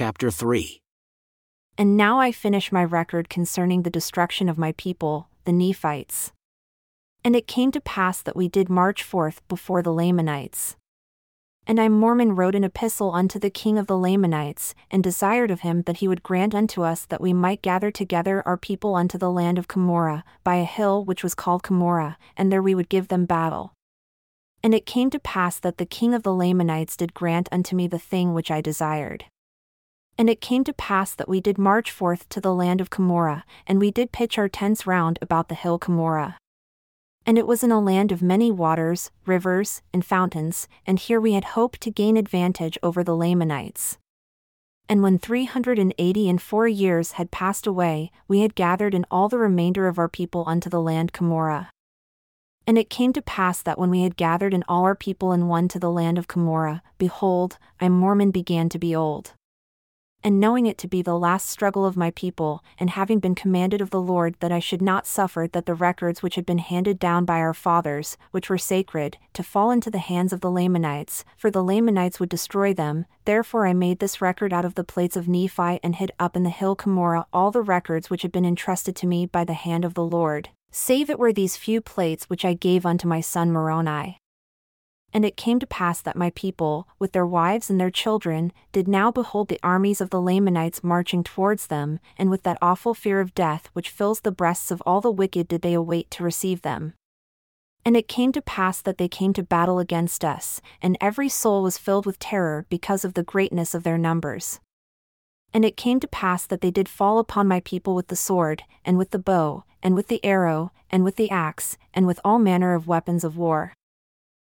chapter 3. And now I finish my record concerning the destruction of my people, the Nephites. And it came to pass that we did march forth before the Lamanites. And I Mormon wrote an epistle unto the king of the Lamanites, and desired of him that he would grant unto us that we might gather together our people unto the land of Cumorah, by a hill which was called Cumorah, and there we would give them battle. And it came to pass that the king of the Lamanites did grant unto me the thing which I desired. And it came to pass that we did march forth to the land of Cumorah, and we did pitch our tents round about the hill Cumorah. And it was in a land of many waters, rivers, and fountains, and here we had hoped to gain advantage over the Lamanites. And when three hundred and eighty and four years had passed away, we had gathered in all the remainder of our people unto the land Cumorah. And it came to pass that when we had gathered in all our people and one to the land of Cumorah, behold, I Mormon began to be old and knowing it to be the last struggle of my people, and having been commanded of the Lord that I should not suffer that the records which had been handed down by our fathers, which were sacred, to fall into the hands of the Lamanites, for the Lamanites would destroy them, therefore I made this record out of the plates of Nephi and hid up in the hill Cumorah all the records which had been entrusted to me by the hand of the Lord, save it were these few plates which I gave unto my son Moroni. And it came to pass that my people, with their wives and their children, did now behold the armies of the Lamanites marching towards them, and with that awful fear of death which fills the breasts of all the wicked did they await to receive them. And it came to pass that they came to battle against us, and every soul was filled with terror because of the greatness of their numbers. And it came to pass that they did fall upon my people with the sword, and with the bow, and with the arrow, and with the axe, and with all manner of weapons of war.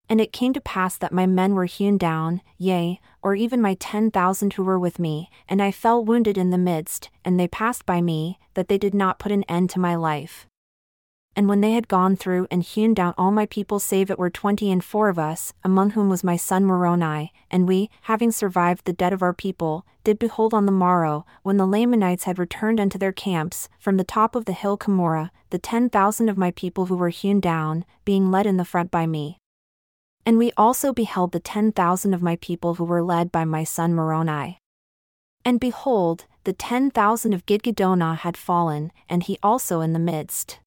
And it came to pass that my men were hewn down, yea, or even my ten thousand who were with me, and I fell wounded in the midst, and they passed by me, that they did not put an end to my life. And when they had gone through and hewn down all my people save it were twenty and four of us, among whom was my son Moroni, and we, having survived the dead of our people, did behold on the morrow, when the Lamanites had returned unto their camps, from the top of the hill Cumorah, the ten thousand of my people who were hewn down, being led in the front by me. And we also beheld the ten thousand of my people who were led by my son Moroni. And behold, the ten thousand of Gidgiddonah had fallen, and he also in the midst.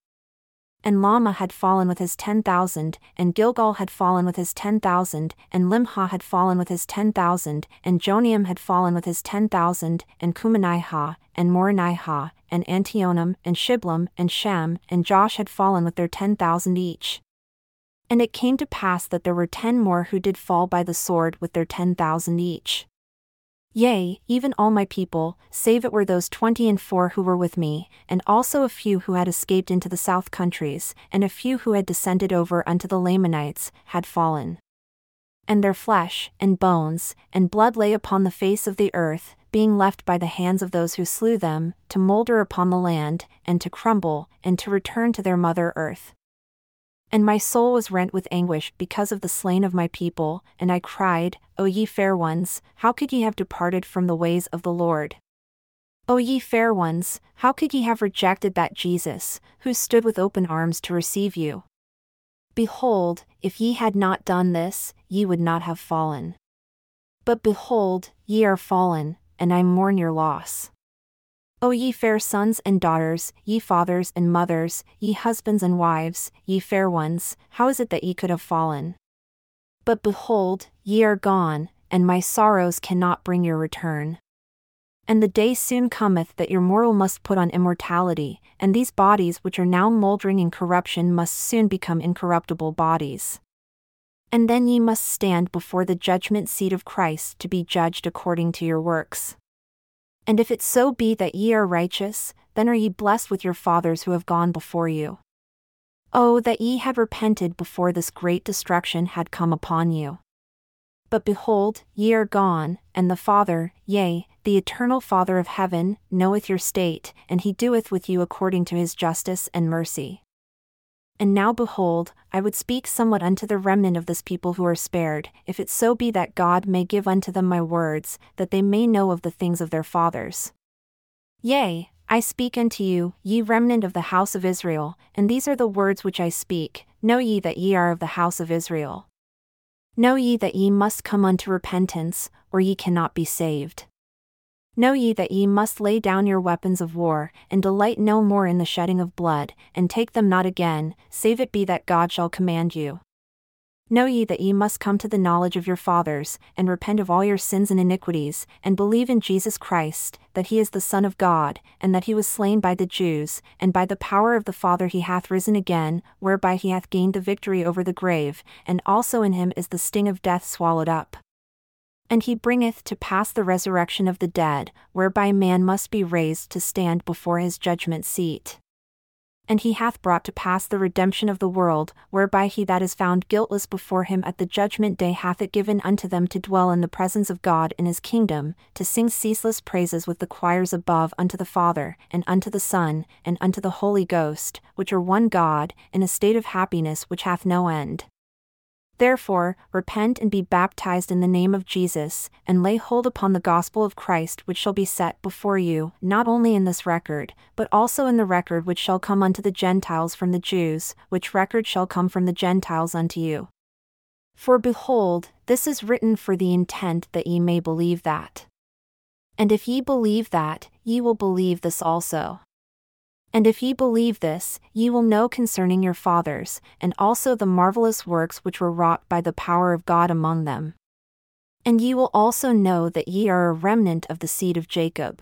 And Lamah had fallen with his ten thousand, and Gilgal had fallen with his ten thousand, and Limhah had fallen with his ten thousand, and Jeneum had fallen with his ten thousand, and Cumenihah, and Moronihah, and Antionum, and Shiblom, and Shem, and Josh had fallen with their ten thousand each. And it came to pass that there were ten more who did fall by the sword with their ten thousand each. Yea, even all my people, save it were those twenty and four who were with me, and also a few who had escaped into the south countries, and a few who had descended over unto the Lamanites, had fallen. And their flesh, and bones, and blood lay upon the face of the earth, being left by the hands of those who slew them, to moulder upon the land, and to crumble, and to return to their mother earth. And my soul was rent with anguish because of the slain of my people, and I cried, O ye fair ones, how could ye have departed from the ways of the Lord? O ye fair ones, how could ye have rejected that Jesus, who stood with open arms to receive you? Behold, if ye had not done this, ye would not have fallen. But behold, ye are fallen, and I mourn your loss. O ye fair sons and daughters, ye fathers and mothers, ye husbands and wives, ye fair ones, how is it that ye could have fallen? But behold, ye are gone, and my sorrows cannot bring your return. And the day soon cometh that your mortal must put on immortality, and these bodies which are now mouldering in corruption must soon become incorruptible bodies. And then ye must stand before the judgment seat of Christ to be judged according to your works. And if it so be that ye are righteous, then are ye blessed with your fathers who have gone before you. Oh, that ye had repented before this great destruction had come upon you. But behold, ye are gone, and the Father, yea, the eternal Father of heaven, knoweth your state, and he doeth with you according to his justice and mercy. And now behold, I would speak somewhat unto the remnant of this people who are spared, if it so be that God may give unto them my words, that they may know of the things of their fathers. Yea, I speak unto you, ye remnant of the house of Israel, and these are the words which I speak Know ye that ye are of the house of Israel. Know ye that ye must come unto repentance, or ye cannot be saved. Know ye that ye must lay down your weapons of war, and delight no more in the shedding of blood, and take them not again, save it be that God shall command you. Know ye that ye must come to the knowledge of your fathers, and repent of all your sins and iniquities, and believe in Jesus Christ, that he is the Son of God, and that he was slain by the Jews, and by the power of the Father he hath risen again, whereby he hath gained the victory over the grave, and also in him is the sting of death swallowed up. And he bringeth to pass the resurrection of the dead, whereby man must be raised to stand before his judgment seat. And he hath brought to pass the redemption of the world, whereby he that is found guiltless before him at the judgment day hath it given unto them to dwell in the presence of God in his kingdom, to sing ceaseless praises with the choirs above unto the Father, and unto the Son, and unto the Holy Ghost, which are one God, in a state of happiness which hath no end. Therefore, repent and be baptized in the name of Jesus, and lay hold upon the gospel of Christ which shall be set before you, not only in this record, but also in the record which shall come unto the Gentiles from the Jews, which record shall come from the Gentiles unto you. For behold, this is written for the intent that ye may believe that. And if ye believe that, ye will believe this also. And if ye believe this, ye will know concerning your fathers, and also the marvelous works which were wrought by the power of God among them. And ye will also know that ye are a remnant of the seed of Jacob.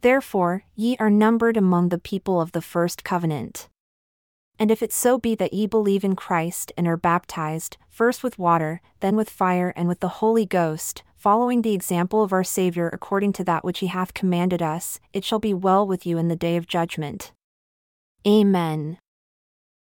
Therefore, ye are numbered among the people of the first covenant. And if it so be that ye believe in Christ and are baptized, first with water, then with fire and with the Holy Ghost, following the example of our Saviour according to that which he hath commanded us, it shall be well with you in the day of judgment. Amen.